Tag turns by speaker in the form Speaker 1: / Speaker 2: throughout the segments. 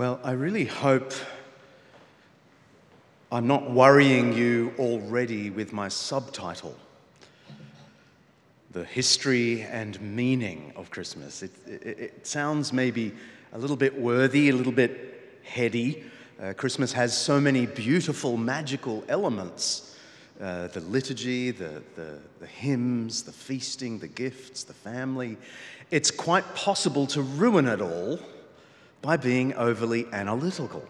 Speaker 1: Well, I really hope I'm not worrying you already with my subtitle The History and Meaning of Christmas. It, it, it sounds maybe a little bit worthy, a little bit heady. Uh, Christmas has so many beautiful, magical elements uh, the liturgy, the, the, the hymns, the feasting, the gifts, the family. It's quite possible to ruin it all by being overly analytical,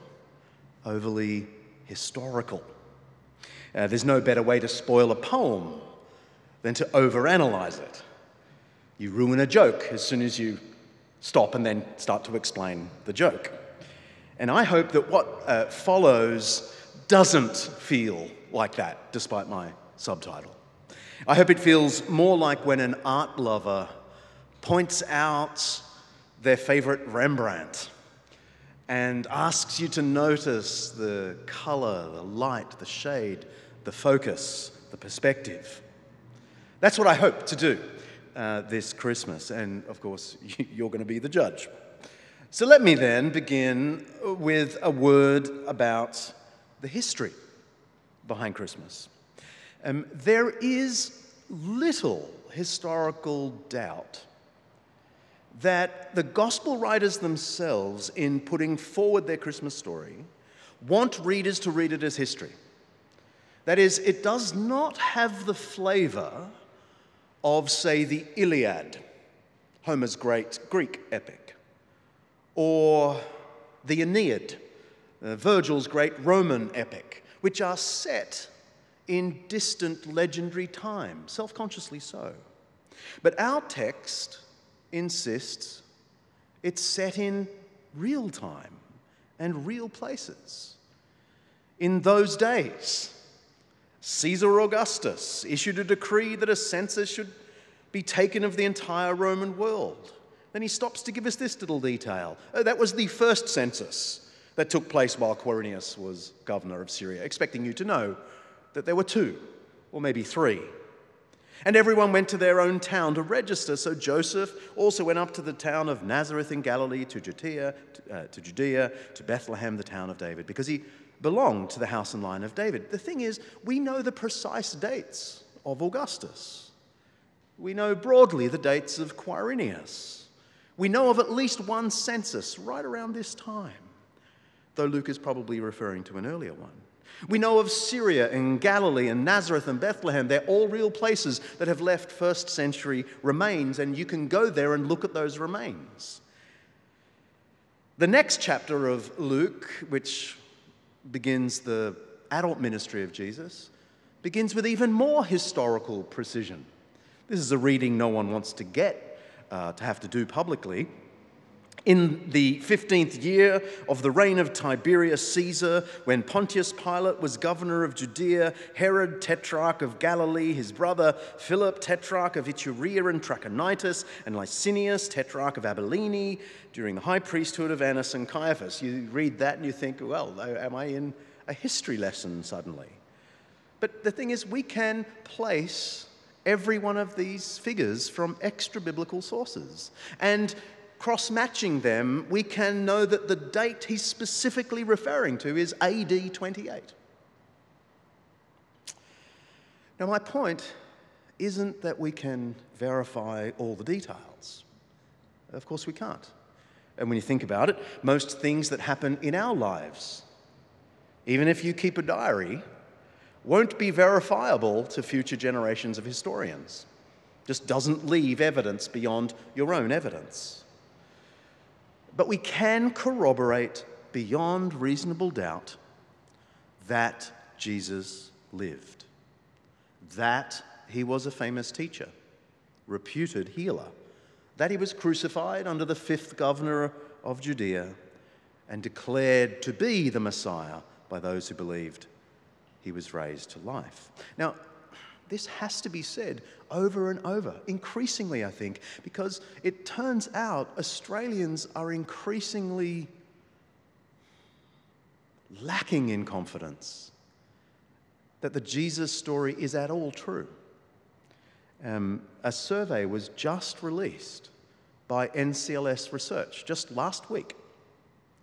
Speaker 1: overly historical. Uh, there's no better way to spoil a poem than to overanalyze it. You ruin a joke as soon as you stop and then start to explain the joke. And I hope that what uh, follows doesn't feel like that, despite my subtitle. I hope it feels more like when an art lover points out their favorite Rembrandt and asks you to notice the color, the light, the shade, the focus, the perspective. That's what I hope to do uh, this Christmas, and of course, you're going to be the judge. So let me then begin with a word about the history behind Christmas. Um, there is little historical doubt that the gospel writers themselves, in putting forward their Christmas story, want readers to read it as history. That is, it does not have the flavor of, say, the Iliad, Homer's great Greek epic, or the Aeneid, uh, Virgil's great Roman epic, which are set in distant legendary time, self consciously so. But our text insists it's set in real time and real places. In those days, Caesar Augustus issued a decree that a census should be taken of the entire Roman world. Then he stops to give us this little detail. Oh, that was the first census that took place while Quirinius was governor of Syria, expecting you to know that there were two, or maybe three. And everyone went to their own town to register. So Joseph also went up to the town of Nazareth in Galilee, to Judea, to, uh, to Judea, to Bethlehem, the town of David, because he belonged to the house and line of David. The thing is, we know the precise dates of Augustus. We know broadly the dates of Quirinius. We know of at least one census right around this time though Luke is probably referring to an earlier one. We know of Syria and Galilee and Nazareth and Bethlehem. They're all real places that have left first century remains, and you can go there and look at those remains. The next chapter of Luke, which begins the adult ministry of Jesus, begins with even more historical precision. This is a reading no one wants to get uh, to have to do publicly. In the 15th year of the reign of Tiberius Caesar, when Pontius Pilate was governor of Judea, Herod, tetrarch of Galilee, his brother Philip, tetrarch of Iturea and Trachonitis, and Lysanias, tetrarch of Abilene, during the high priesthood of Annas and Caiaphas. You read that and you think, well, am I in a history lesson suddenly? But the thing is, we can place every one of these figures from extra biblical sources. And cross matching them, we can know that the date he's specifically referring to is AD 28. Now, my point isn't that we can verify all the details. Of course, we can't. And when you think about it, most things that happen in our lives, even if you keep a diary, won't be verifiable to future generations of historians. Just doesn't leave evidence beyond your own evidence. But we can corroborate beyond reasonable doubt that Jesus lived, that he was a famous teacher, reputed healer, that he was crucified under the fifth governor of Judea and declared to be the Messiah by those who believed he was raised to life. Now, this has to be said over and over, increasingly, I think, because it turns out Australians are increasingly lacking in confidence that the Jesus story is at all true. Um, a survey was just released by NCLS Research just last week.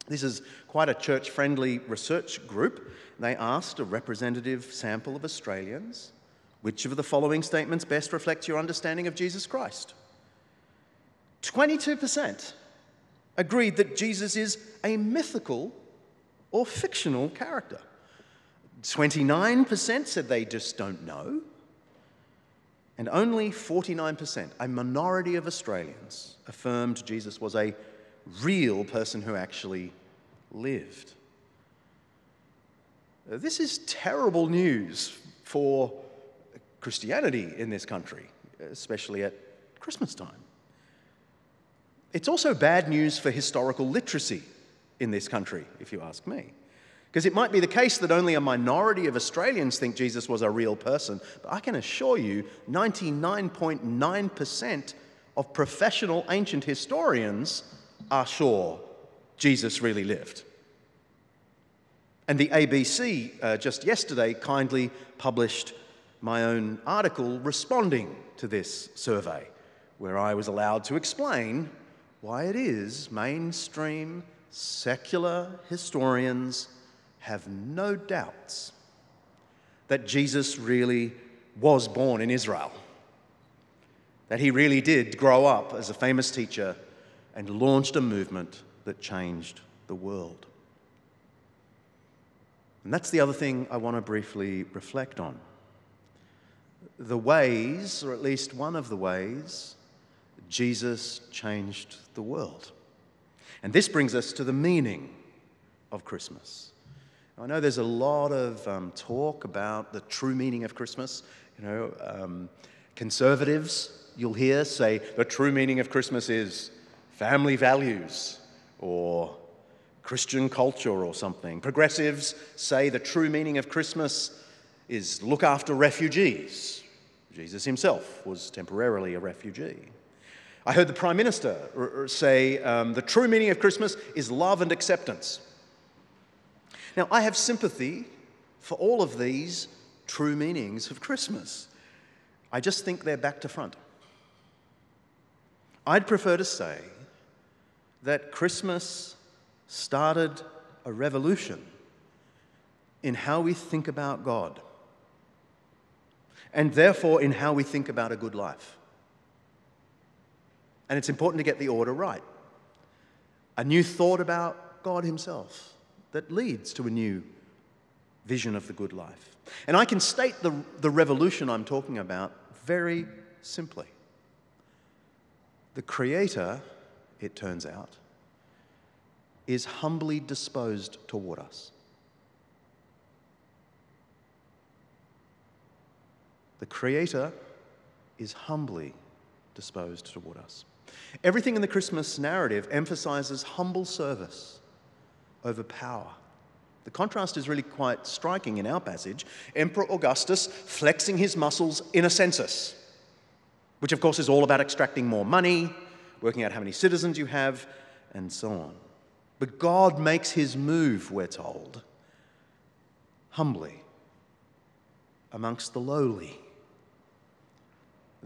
Speaker 1: This is quite a church friendly research group. They asked a representative sample of Australians which of the following statements best reflects your understanding of Jesus Christ? 22% agreed that Jesus is a mythical or fictional character. 29% said they just don't know. And only 49%, a minority of Australians, affirmed Jesus was a real person who actually lived. This is terrible news for Christianity in this country, especially at Christmas time. It's also bad news for historical literacy in this country, if you ask me. Because it might be the case that only a minority of Australians think Jesus was a real person, but I can assure you 99.9% of professional ancient historians are sure Jesus really lived. And the ABC uh, just yesterday kindly published my own article responding to this survey, where I was allowed to explain why it is mainstream secular historians have no doubts that Jesus really was born in Israel, that he really did grow up as a famous teacher and launched a movement that changed the world. And that's the other thing I want to briefly reflect on. The ways, or at least one of the ways, Jesus changed the world. And this brings us to the meaning of Christmas. I know there's a lot of um, talk about the true meaning of Christmas. You know, um, conservatives, you'll hear say the true meaning of Christmas is family values or Christian culture or something. Progressives say the true meaning of Christmas is look after refugees. Jesus himself was temporarily a refugee. I heard the Prime Minister say um, the true meaning of Christmas is love and acceptance. Now, I have sympathy for all of these true meanings of Christmas. I just think they're back to front. I'd prefer to say that Christmas started a revolution in how we think about God, and therefore in how we think about a good life. And it's important to get the order right. A new thought about God Himself that leads to a new vision of the good life. And I can state the, the revolution I'm talking about very simply. The Creator, it turns out, is humbly disposed toward us. The Creator is humbly disposed toward us. Everything in the Christmas narrative emphasizes humble service over power. The contrast is really quite striking in our passage. Emperor Augustus flexing his muscles in a census, which of course is all about extracting more money, working out how many citizens you have, and so on. But God makes his move, we're told, humbly amongst the lowly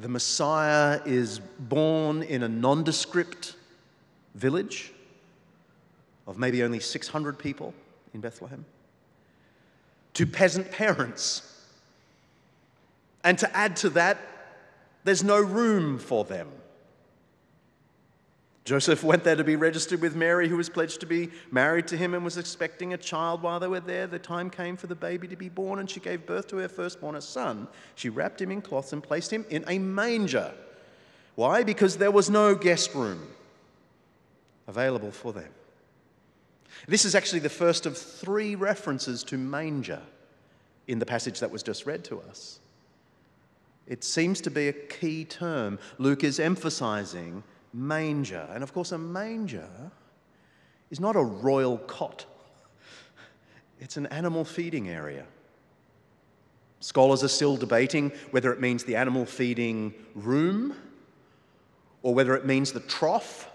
Speaker 1: the Messiah is born in a nondescript village of maybe only 600 people in Bethlehem to peasant parents. And to add to that, there's no room for them. Joseph went there to be registered with Mary, who was pledged to be married to him and was expecting a child while they were there. The time came for the baby to be born, and she gave birth to her firstborn, a son. She wrapped him in cloths and placed him in a manger. Why? Because there was no guest room available for them. This is actually the first of three references to manger in the passage that was just read to us. It seems to be a key term. Luke is emphasizing manger. And of course, a manger is not a royal cot, it's an animal feeding area. Scholars are still debating whether it means the animal feeding room or whether it means the trough.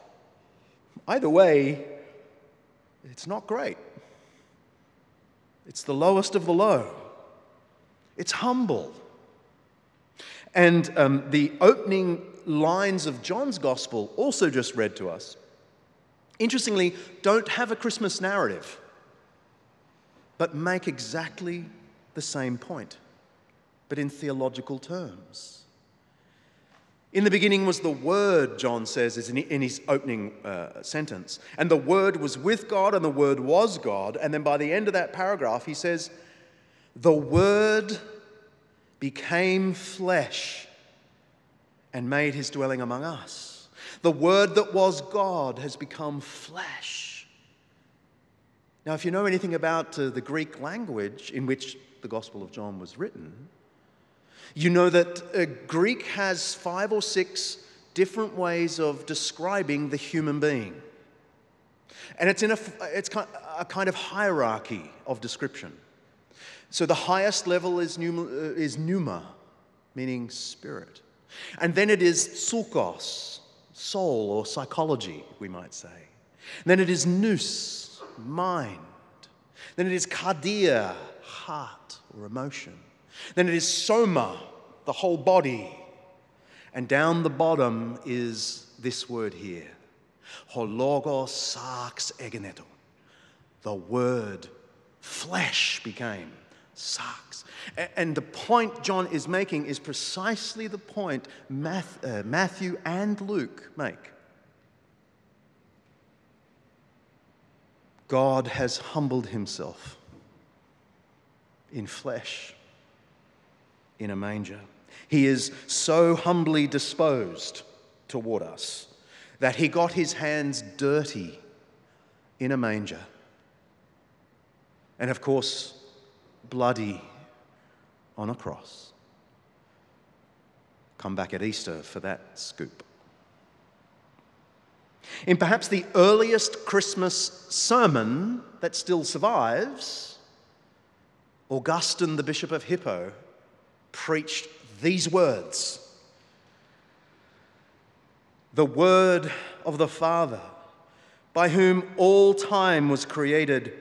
Speaker 1: Either way, it's not great. It's the lowest of the low. It's humble. And um, the opening lines of John's gospel, also just read to us, interestingly, don't have a Christmas narrative, but make exactly the same point, but in theological terms. In the beginning was the Word, John says in his opening uh, sentence. And the Word was with God, and the Word was God. And then by the end of that paragraph, he says, The Word became flesh and made his dwelling among us. The Word that was God has become flesh. Now, if you know anything about uh, the Greek language in which the Gospel of John was written, you know that uh, Greek has five or six different ways of describing the human being. And it's in a, it's a kind of hierarchy of description. So the highest level is pneuma, uh, is pneuma meaning spirit. And then it is psychos, soul or psychology, we might say. And then it is nous, mind. Then it is cardia, heart or emotion. Then it is soma, the whole body. And down the bottom is this word here ho logos sarx egeneto. The word flesh became sarx. And the point John is making is precisely the point uh, Matthew and Luke make. God has humbled himself in flesh in a manger. He is so humbly disposed toward us that he got his hands dirty in a manger. And of course, bloody on a cross. Come back at Easter for that scoop. In perhaps the earliest Christmas sermon that still survives, Augustine, the Bishop of Hippo, preached these words The Word of the Father, by whom all time was created,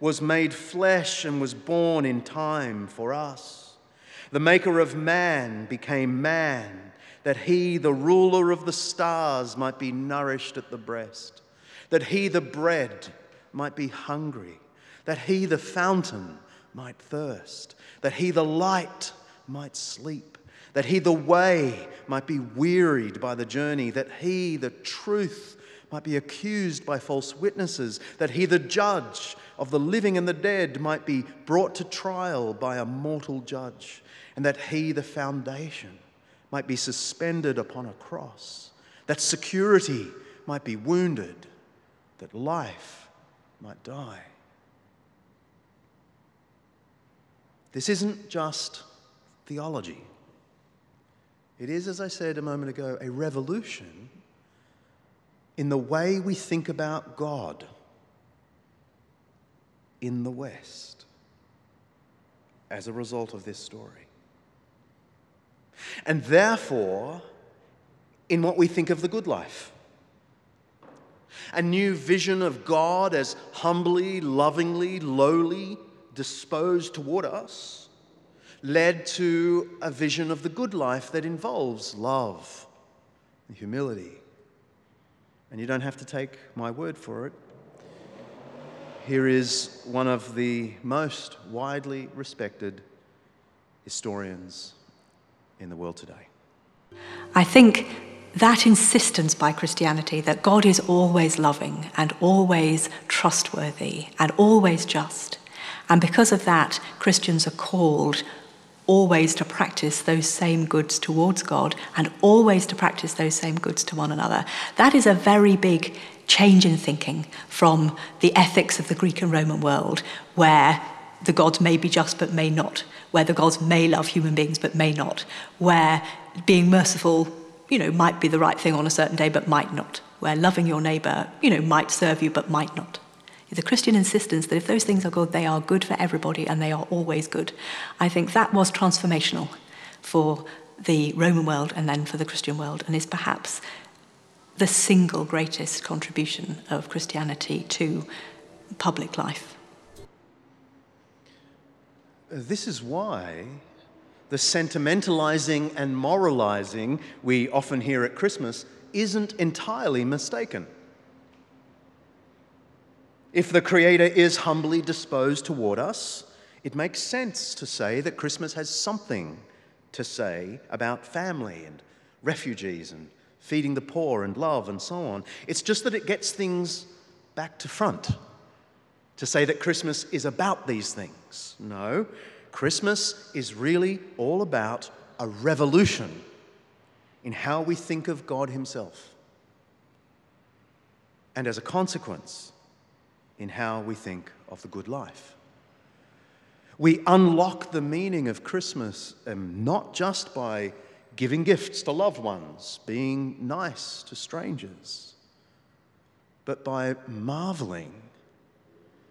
Speaker 1: was made flesh and was born in time for us. The Maker of man became man, that he, the ruler of the stars, might be nourished at the breast, that he, the bread, might be hungry, that he, the fountain, might thirst, that he, the light, might sleep, that he, the way, might be wearied by the journey, that he, the truth, might be accused by false witnesses, that he, the judge of the living and the dead, might be brought to trial by a mortal judge, and that he, the foundation, might be suspended upon a cross, that security might be wounded, that life might die. This isn't just theology. It is, as I said a moment ago, a revolution in the way we think about God in the West as a result of this story. And therefore, in what we think of the good life. A new vision of God as humbly, lovingly, lowly disposed toward us led to a vision of the good life that involves love and humility. And you don't have to take my word for it. Here is one of the most widely respected historians in the world today.
Speaker 2: I think that insistence by Christianity that God is always loving and always trustworthy and always just. And because of that, Christians are called always to practice those same goods towards God and always to practice those same goods to one another. That is a very big change in thinking from the ethics of the Greek and Roman world, where the gods may be just but may not, where the gods may love human beings but may not, where being merciful, you know, might be the right thing on a certain day but might not, where loving your neighbor, you know, might serve you but might not. The Christian insistence that if those things are good, they are good for everybody and they are always good. I think that was transformational for the Roman world and then for the Christian world, and is perhaps the single greatest contribution of Christianity to public life.
Speaker 1: This is why the sentimentalizing and moralizing we often hear at Christmas isn't entirely mistaken. If the Creator is humbly disposed toward us, it makes sense to say that Christmas has something to say about family and refugees and feeding the poor and love and so on. It's just that it gets things back to front to say that Christmas is about these things. No, Christmas is really all about a revolution in how we think of God Himself. And as a consequence, in how we think of the good life. We unlock the meaning of Christmas um, not just by giving gifts to loved ones, being nice to strangers, but by marveling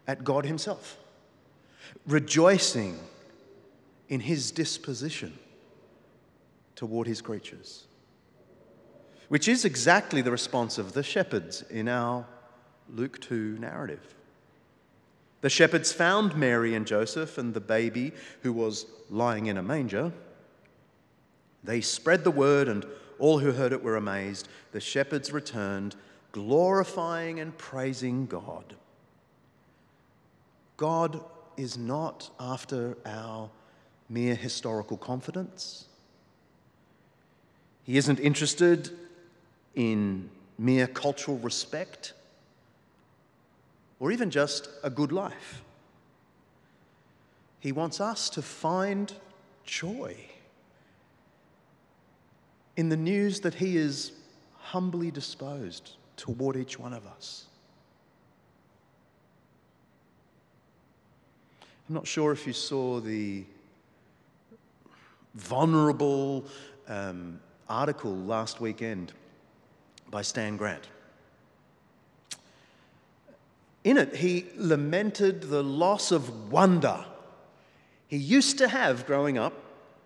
Speaker 1: at God Himself, rejoicing in His disposition toward His creatures, which is exactly the response of the shepherds in our Luke 2 narrative. The shepherds found Mary and Joseph and the baby who was lying in a manger. They spread the word, and all who heard it were amazed. The shepherds returned, glorifying and praising God. God is not after our mere historical confidence. He isn't interested in mere cultural respect or even just a good life. He wants us to find joy in the news that He is humbly disposed toward each one of us. I'm not sure if you saw the vulnerable um, article last weekend by Stan Grant. In it, he lamented the loss of wonder he used to have growing up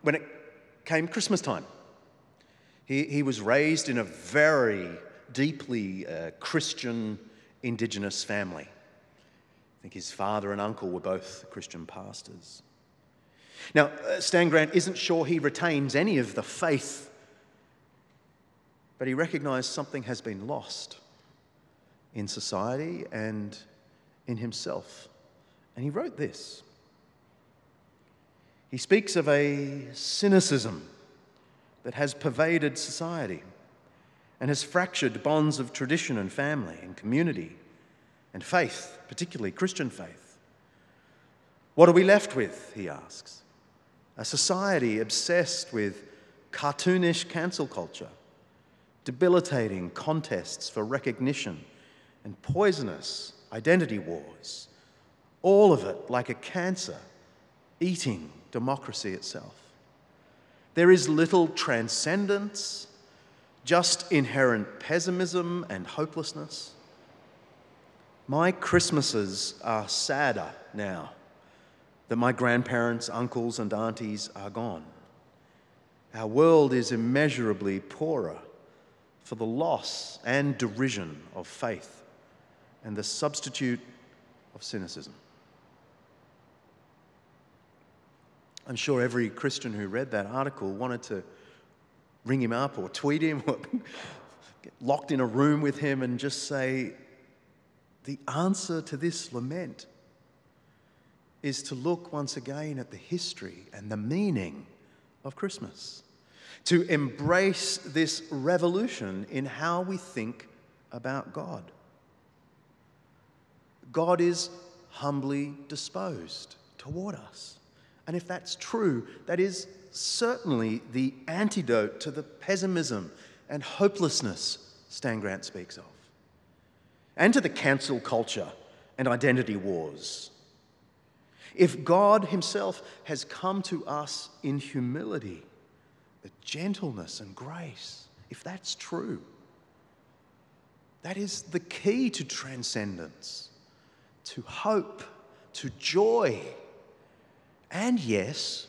Speaker 1: when it came Christmas time. He, he was raised in a very deeply uh, Christian indigenous family. I think his father and uncle were both Christian pastors. Now, uh, Stan Grant isn't sure he retains any of the faith, but he recognized something has been lost in society and in himself. And he wrote this. He speaks of a cynicism that has pervaded society and has fractured bonds of tradition and family and community and faith, particularly Christian faith. What are we left with? He asks. A society obsessed with cartoonish cancel culture, debilitating contests for recognition, and poisonous identity wars, all of it like a cancer eating democracy itself. There is little transcendence, just inherent pessimism and hopelessness. My Christmases are sadder now that my grandparents, uncles, and aunties are gone. Our world is immeasurably poorer for the loss and derision of faith and the substitute of cynicism. I'm sure every Christian who read that article wanted to ring him up or tweet him or get locked in a room with him and just say, the answer to this lament is to look once again at the history and the meaning of Christmas, to embrace this revolution in how we think about God. God is humbly disposed toward us. And if that's true, that is certainly the antidote to the pessimism and hopelessness Stan Grant speaks of, and to the cancel culture and identity wars. If God Himself has come to us in humility, the gentleness, and grace, if that's true, that is the key to transcendence to hope, to joy, and yes,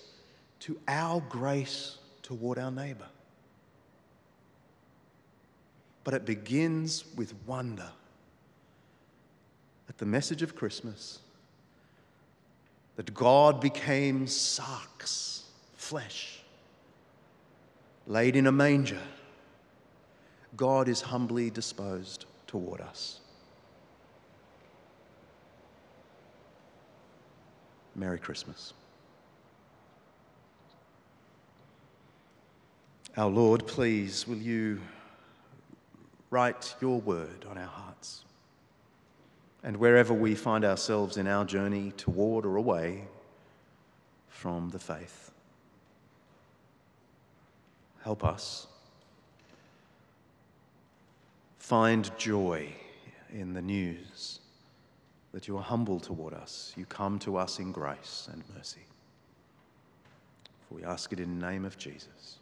Speaker 1: to our grace toward our neighbor. But it begins with wonder at the message of Christmas that God became sarx, flesh, laid in a manger. God is humbly disposed toward us. Merry Christmas. Our Lord, please, will you write your word on our hearts? And wherever we find ourselves in our journey toward or away from the faith, help us find joy in the news that you are humble toward us. You come to us in grace and mercy. For we ask it in the name of Jesus.